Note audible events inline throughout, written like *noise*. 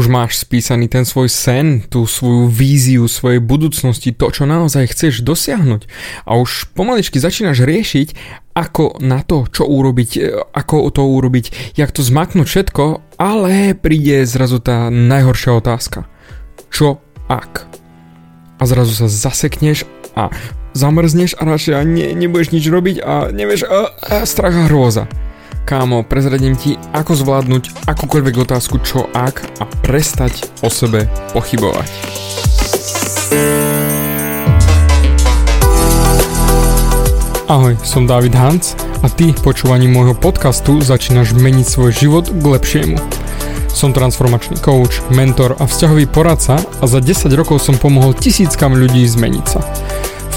už máš spísaný ten svoj sen, tú svoju víziu svojej budúcnosti, to, čo naozaj chceš dosiahnuť. A už pomaličky začínaš riešiť, ako na to, čo urobiť, e, ako to urobiť, jak to zmaknúť všetko, ale príde zrazu tá najhoršia otázka. Čo ak? A zrazu sa zasekneš a zamrzneš a radšej ne, nebudeš nič robiť a nevieš, a, a strach a hrôza. Kámo, prezradím ti, ako zvládnuť akúkoľvek otázku čo ak a prestať o sebe pochybovať. Ahoj, som David Hans a ty počúvaním môjho podcastu začínaš meniť svoj život k lepšiemu. Som transformačný coach, mentor a vzťahový poradca a za 10 rokov som pomohol tisíckam ľudí zmeniť sa.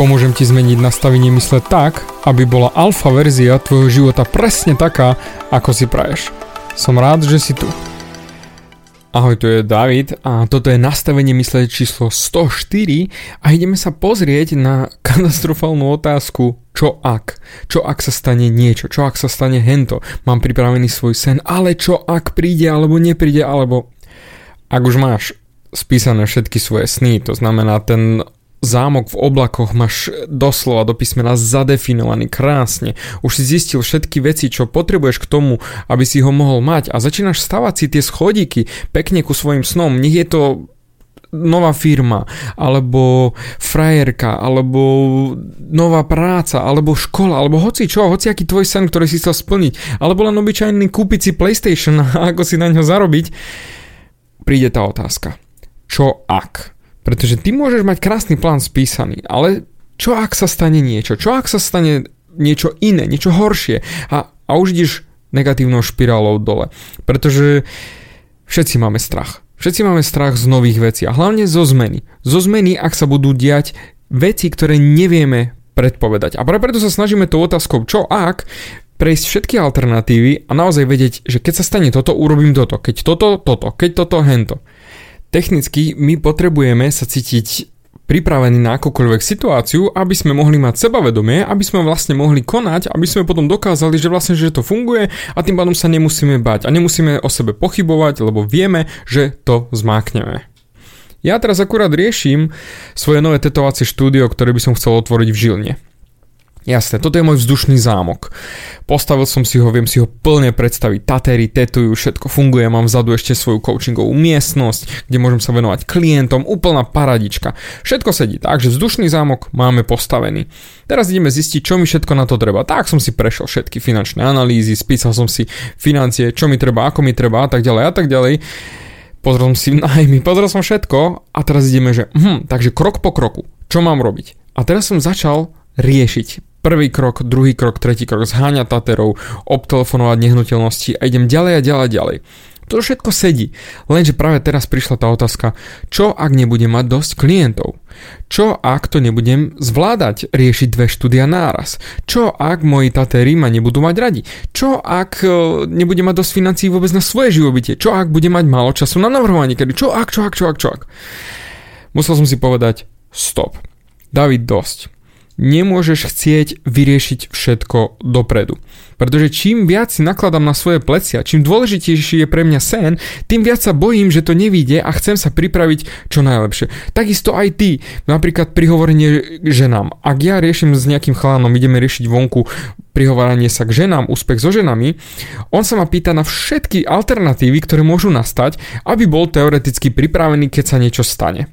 Pomôžem ti zmeniť nastavenie mysle tak, aby bola alfa verzia tvojho života presne taká, ako si praješ. Som rád, že si tu. Ahoj, tu je David a toto je nastavenie mysle číslo 104 a ideme sa pozrieť na katastrofálnu otázku čo ak? Čo ak sa stane niečo? Čo ak sa stane hento? Mám pripravený svoj sen, ale čo ak príde alebo nepríde, alebo ak už máš spísané všetky svoje sny, to znamená ten zámok v oblakoch máš doslova do písmena zadefinovaný krásne. Už si zistil všetky veci, čo potrebuješ k tomu, aby si ho mohol mať a začínaš stavať si tie schodíky pekne ku svojim snom. Nech je to nová firma, alebo frajerka, alebo nová práca, alebo škola, alebo hoci čo, hoci aký tvoj sen, ktorý si chcel splniť, alebo len obyčajný kúpiť si PlayStation *laughs* a ako si na ňo zarobiť, príde tá otázka. Čo ak? Pretože ty môžeš mať krásny plán spísaný, ale čo ak sa stane niečo? Čo ak sa stane niečo iné, niečo horšie? A, a už ideš negatívnou špirálou dole. Pretože všetci máme strach. Všetci máme strach z nových vecí a hlavne zo zmeny. Zo zmeny, ak sa budú diať veci, ktoré nevieme predpovedať. A práve preto sa snažíme tou otázkou, čo ak, prejsť všetky alternatívy a naozaj vedieť, že keď sa stane toto, urobím toto, keď toto, toto, keď toto, hento. Technicky my potrebujeme sa cítiť pripravení na akúkoľvek situáciu, aby sme mohli mať sebavedomie, aby sme vlastne mohli konať, aby sme potom dokázali, že vlastne, že to funguje a tým pádom sa nemusíme bať a nemusíme o sebe pochybovať, lebo vieme, že to zmákneme. Ja teraz akurát riešim svoje nové tetovacie štúdio, ktoré by som chcel otvoriť v Žilne. Jasné, toto je môj vzdušný zámok. Postavil som si ho, viem si ho plne predstaviť. Tatery, tetujú, všetko funguje, mám vzadu ešte svoju coachingovú miestnosť, kde môžem sa venovať klientom, úplná paradička. Všetko sedí tak, že vzdušný zámok máme postavený. Teraz ideme zistiť, čo mi všetko na to treba. Tak som si prešiel všetky finančné analýzy, spísal som si financie, čo mi treba, ako mi treba a tak ďalej a tak ďalej. Pozrel som si najmy, pozrel som všetko a teraz ideme, že hm, takže krok po kroku, čo mám robiť? A teraz som začal riešiť prvý krok, druhý krok, tretí krok, zháňať Taterov, obtelefonovať nehnuteľnosti a idem ďalej a ďalej a ďalej. To všetko sedí, lenže práve teraz prišla tá otázka, čo ak nebudem mať dosť klientov? Čo ak to nebudem zvládať, riešiť dve štúdia náraz? Čo ak moji tatéry ma nebudú mať radi? Čo ak e, nebudem mať dosť financií vôbec na svoje živobytie? Čo ak budem mať málo času na navrhovanie kedy? Čo ak, čo ak, čo ak, čo ak? Musel som si povedať, stop. David, dosť nemôžeš chcieť vyriešiť všetko dopredu. Pretože čím viac si nakladám na svoje plecia, čím dôležitejší je pre mňa sen, tým viac sa bojím, že to nevíde a chcem sa pripraviť čo najlepšie. Takisto aj ty, napríklad prihovorenie ženám. Ak ja riešim s nejakým chalanom, ideme riešiť vonku prihovoranie sa k ženám, úspech so ženami, on sa ma pýta na všetky alternatívy, ktoré môžu nastať, aby bol teoreticky pripravený, keď sa niečo stane.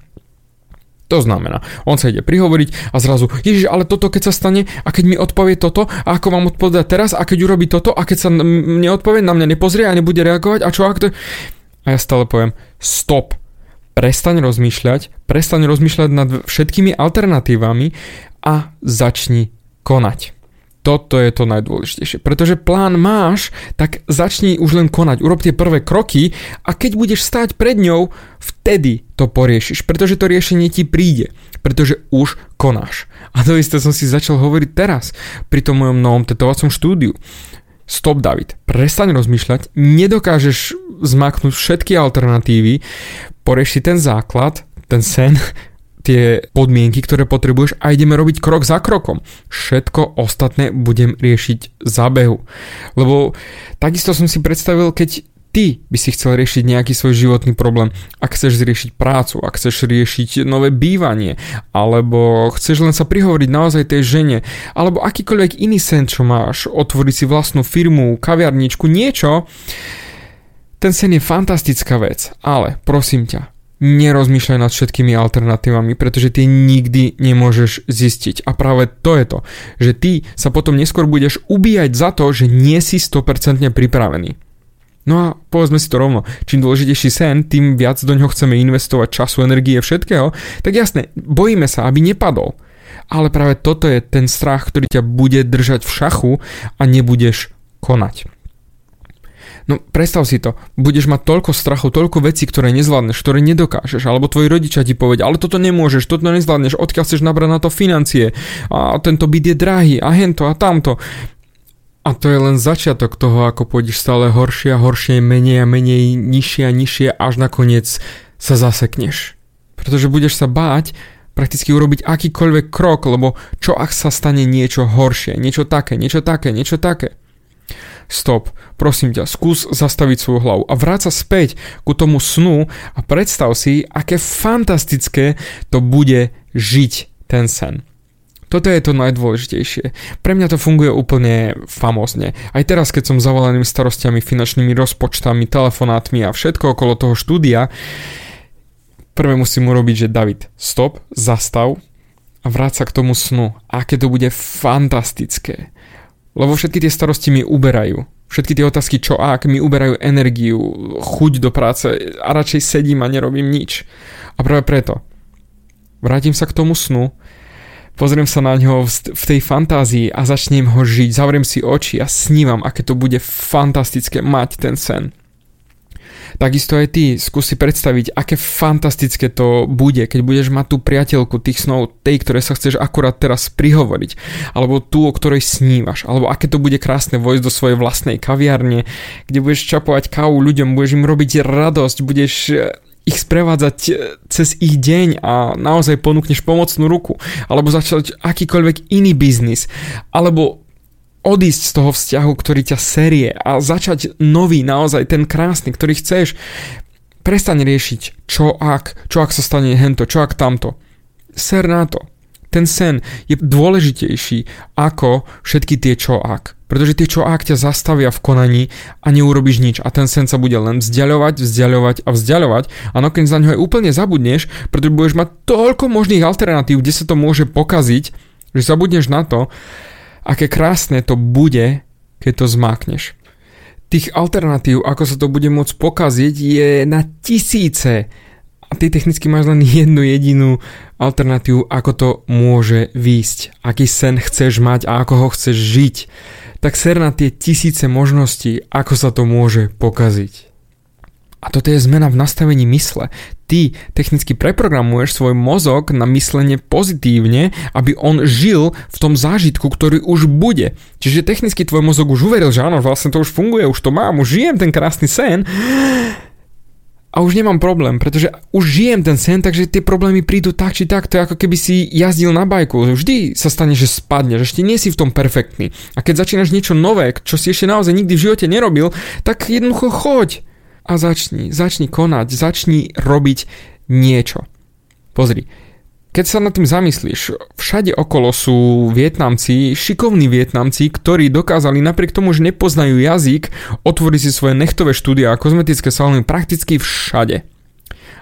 To znamená, on sa ide prihovoriť a zrazu, ježiš, ale toto keď sa stane a keď mi odpovie toto a ako mám odpovedať teraz a keď urobí toto a keď sa mne odpovie, na mňa nepozrie a nebude reagovať a čo ak to... A ja stále poviem, stop, prestaň rozmýšľať, prestaň rozmýšľať nad všetkými alternatívami a začni konať. Toto je to najdôležitejšie. Pretože plán máš, tak začni už len konať. Urob tie prvé kroky a keď budeš stáť pred ňou, vtedy to poriešiš. Pretože to riešenie ti príde. Pretože už konáš. A to isté som si začal hovoriť teraz pri tom mojom novom tetovacom štúdiu. Stop, David. Prestaň rozmýšľať. Nedokážeš zmaknúť všetky alternatívy. Porieši ten základ, ten sen tie podmienky, ktoré potrebuješ a ideme robiť krok za krokom. Všetko ostatné budem riešiť za behu. Lebo takisto som si predstavil, keď ty by si chcel riešiť nejaký svoj životný problém, ak chceš riešiť prácu, ak chceš riešiť nové bývanie, alebo chceš len sa prihovoriť naozaj tej žene, alebo akýkoľvek iný sen, čo máš, otvoriť si vlastnú firmu, kaviarničku, niečo, ten sen je fantastická vec, ale prosím ťa, nerozmýšľaj nad všetkými alternatívami, pretože ty nikdy nemôžeš zistiť. A práve to je to, že ty sa potom neskôr budeš ubíjať za to, že nie si 100% pripravený. No a povedzme si to rovno, čím dôležitejší sen, tým viac do ňoho chceme investovať času, energie, všetkého, tak jasne, bojíme sa, aby nepadol. Ale práve toto je ten strach, ktorý ťa bude držať v šachu a nebudeš konať. No predstav si to, budeš mať toľko strachu, toľko vecí, ktoré nezvládneš, ktoré nedokážeš, alebo tvoji rodičia ti povedia, ale toto nemôžeš, toto nezvládneš, odkiaľ chceš nabrať na to financie, a tento byt je drahý, a hento a tamto. A to je len začiatok toho, ako pôjdeš stále horšie a horšie, menej a menej, nižšie a nižšie, až nakoniec sa zasekneš. Pretože budeš sa báť prakticky urobiť akýkoľvek krok, lebo čo ak sa stane niečo horšie, niečo také, niečo také, niečo také stop, prosím ťa, skús zastaviť svoju hlavu a vráť sa späť ku tomu snu a predstav si, aké fantastické to bude žiť ten sen. Toto je to najdôležitejšie. Pre mňa to funguje úplne famózne. Aj teraz, keď som zavoleným starostiami, finančnými rozpočtami, telefonátmi a všetko okolo toho štúdia, prvé musím urobiť, že David, stop, zastav a vráť sa k tomu snu. Aké to bude fantastické. Lebo všetky tie starosti mi uberajú. Všetky tie otázky, čo ak, mi uberajú energiu, chuť do práce a radšej sedím a nerobím nič. A práve preto vrátim sa k tomu snu, pozriem sa na ňo v tej fantázii a začnem ho žiť, zavriem si oči a snívam, aké to bude fantastické mať ten sen. Takisto aj ty, skúsi predstaviť, aké fantastické to bude, keď budeš mať tú priateľku tých snov, tej, ktoré sa chceš akurát teraz prihovoriť, alebo tú, o ktorej snívaš, alebo aké to bude krásne vojsť do svojej vlastnej kaviarne, kde budeš čapovať kávu ľuďom, budeš im robiť radosť, budeš eh, ich sprevádzať eh, cez ich deň a naozaj ponúkneš pomocnú ruku, alebo začať akýkoľvek iný biznis, alebo odísť z toho vzťahu, ktorý ťa série a začať nový, naozaj ten krásny, ktorý chceš. Prestaň riešiť, čo ak, čo ak sa stane hento, čo ak tamto. Ser na to. Ten sen je dôležitejší ako všetky tie čo ak. Pretože tie čo ak ťa zastavia v konaní a neurobiš nič a ten sen sa bude len vzdialovať, vzdialovať a vzdialovať a nakoniec na ňo aj úplne zabudneš, pretože budeš mať toľko možných alternatív, kde sa to môže pokaziť, že zabudneš na to, aké krásne to bude, keď to zmákneš. Tých alternatív, ako sa to bude môcť pokaziť, je na tisíce. A ty technicky máš len jednu jedinú alternatívu, ako to môže výjsť. Aký sen chceš mať a ako ho chceš žiť. Tak ser na tie tisíce možností, ako sa to môže pokaziť. A toto je zmena v nastavení mysle. Ty technicky preprogramuješ svoj mozog na myslenie pozitívne, aby on žil v tom zážitku, ktorý už bude. Čiže technicky tvoj mozog už uveril, že áno, vlastne to už funguje, už to mám, už žijem ten krásny sen. A už nemám problém, pretože už žijem ten sen, takže tie problémy prídu tak či tak. To je ako keby si jazdil na bajku. Vždy sa stane, že spadneš, ešte nie si v tom perfektný. A keď začínaš niečo nové, čo si ešte naozaj nikdy v živote nerobil, tak jednoducho choď a začni, začni konať, začni robiť niečo. Pozri, keď sa nad tým zamyslíš, všade okolo sú Vietnamci, šikovní Vietnamci, ktorí dokázali napriek tomu, že nepoznajú jazyk, otvoriť si svoje nechtové štúdia a kozmetické salóny prakticky všade.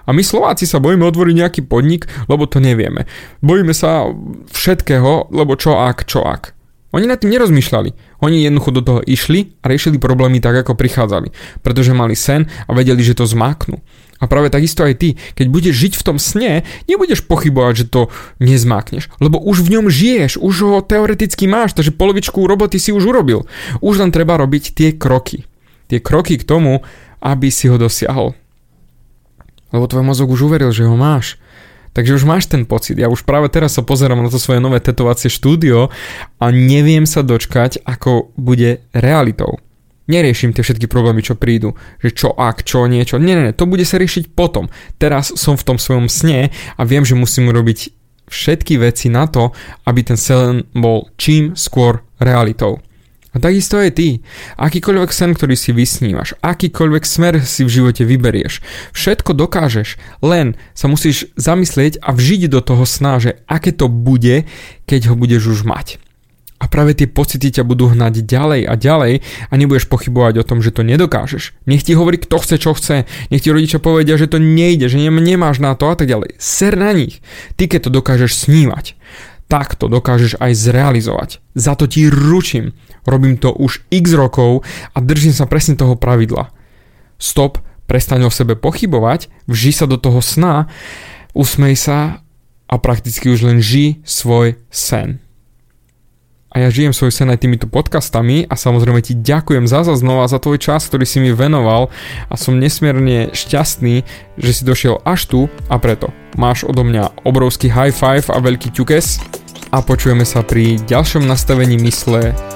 A my Slováci sa bojíme otvoriť nejaký podnik, lebo to nevieme. Bojíme sa všetkého, lebo čo ak, čo ak. Oni nad tým nerozmýšľali. Oni jednoducho do toho išli a riešili problémy tak, ako prichádzali. Pretože mali sen a vedeli, že to zmáknú. A práve takisto aj ty, keď budeš žiť v tom sne, nebudeš pochybovať, že to nezmákneš, lebo už v ňom žiješ, už ho teoreticky máš, takže polovičku roboty si už urobil. Už len treba robiť tie kroky. Tie kroky k tomu, aby si ho dosiahol. Lebo tvoj mozog už uveril, že ho máš. Takže už máš ten pocit. Ja už práve teraz sa pozerám na to svoje nové tetovacie štúdio a neviem sa dočkať, ako bude realitou neriešim tie všetky problémy, čo prídu, že čo ak, čo niečo. Nie, nie, nie, to bude sa riešiť potom. Teraz som v tom svojom sne a viem, že musím robiť všetky veci na to, aby ten sen bol čím skôr realitou. A takisto je ty. Akýkoľvek sen, ktorý si vysnívaš, akýkoľvek smer si v živote vyberieš, všetko dokážeš, len sa musíš zamyslieť a vžiť do toho sna, že aké to bude, keď ho budeš už mať. A práve tie pocity ťa budú hnať ďalej a ďalej a nebudeš pochybovať o tom, že to nedokážeš. Nech ti hovorí, kto chce, čo chce. Nech ti rodičia povedia, že to nejde, že nemáš na to a tak ďalej. Ser na nich. Ty, keď to dokážeš snívať, tak to dokážeš aj zrealizovať. Za to ti ručím. Robím to už x rokov a držím sa presne toho pravidla. Stop, prestaň o sebe pochybovať, vži sa do toho sna, usmej sa a prakticky už len ži svoj sen a ja žijem svoj sen aj týmito podcastami a samozrejme ti ďakujem za znova za tvoj čas, ktorý si mi venoval a som nesmierne šťastný, že si došiel až tu a preto máš odo mňa obrovský high five a veľký ťukes a počujeme sa pri ďalšom nastavení mysle.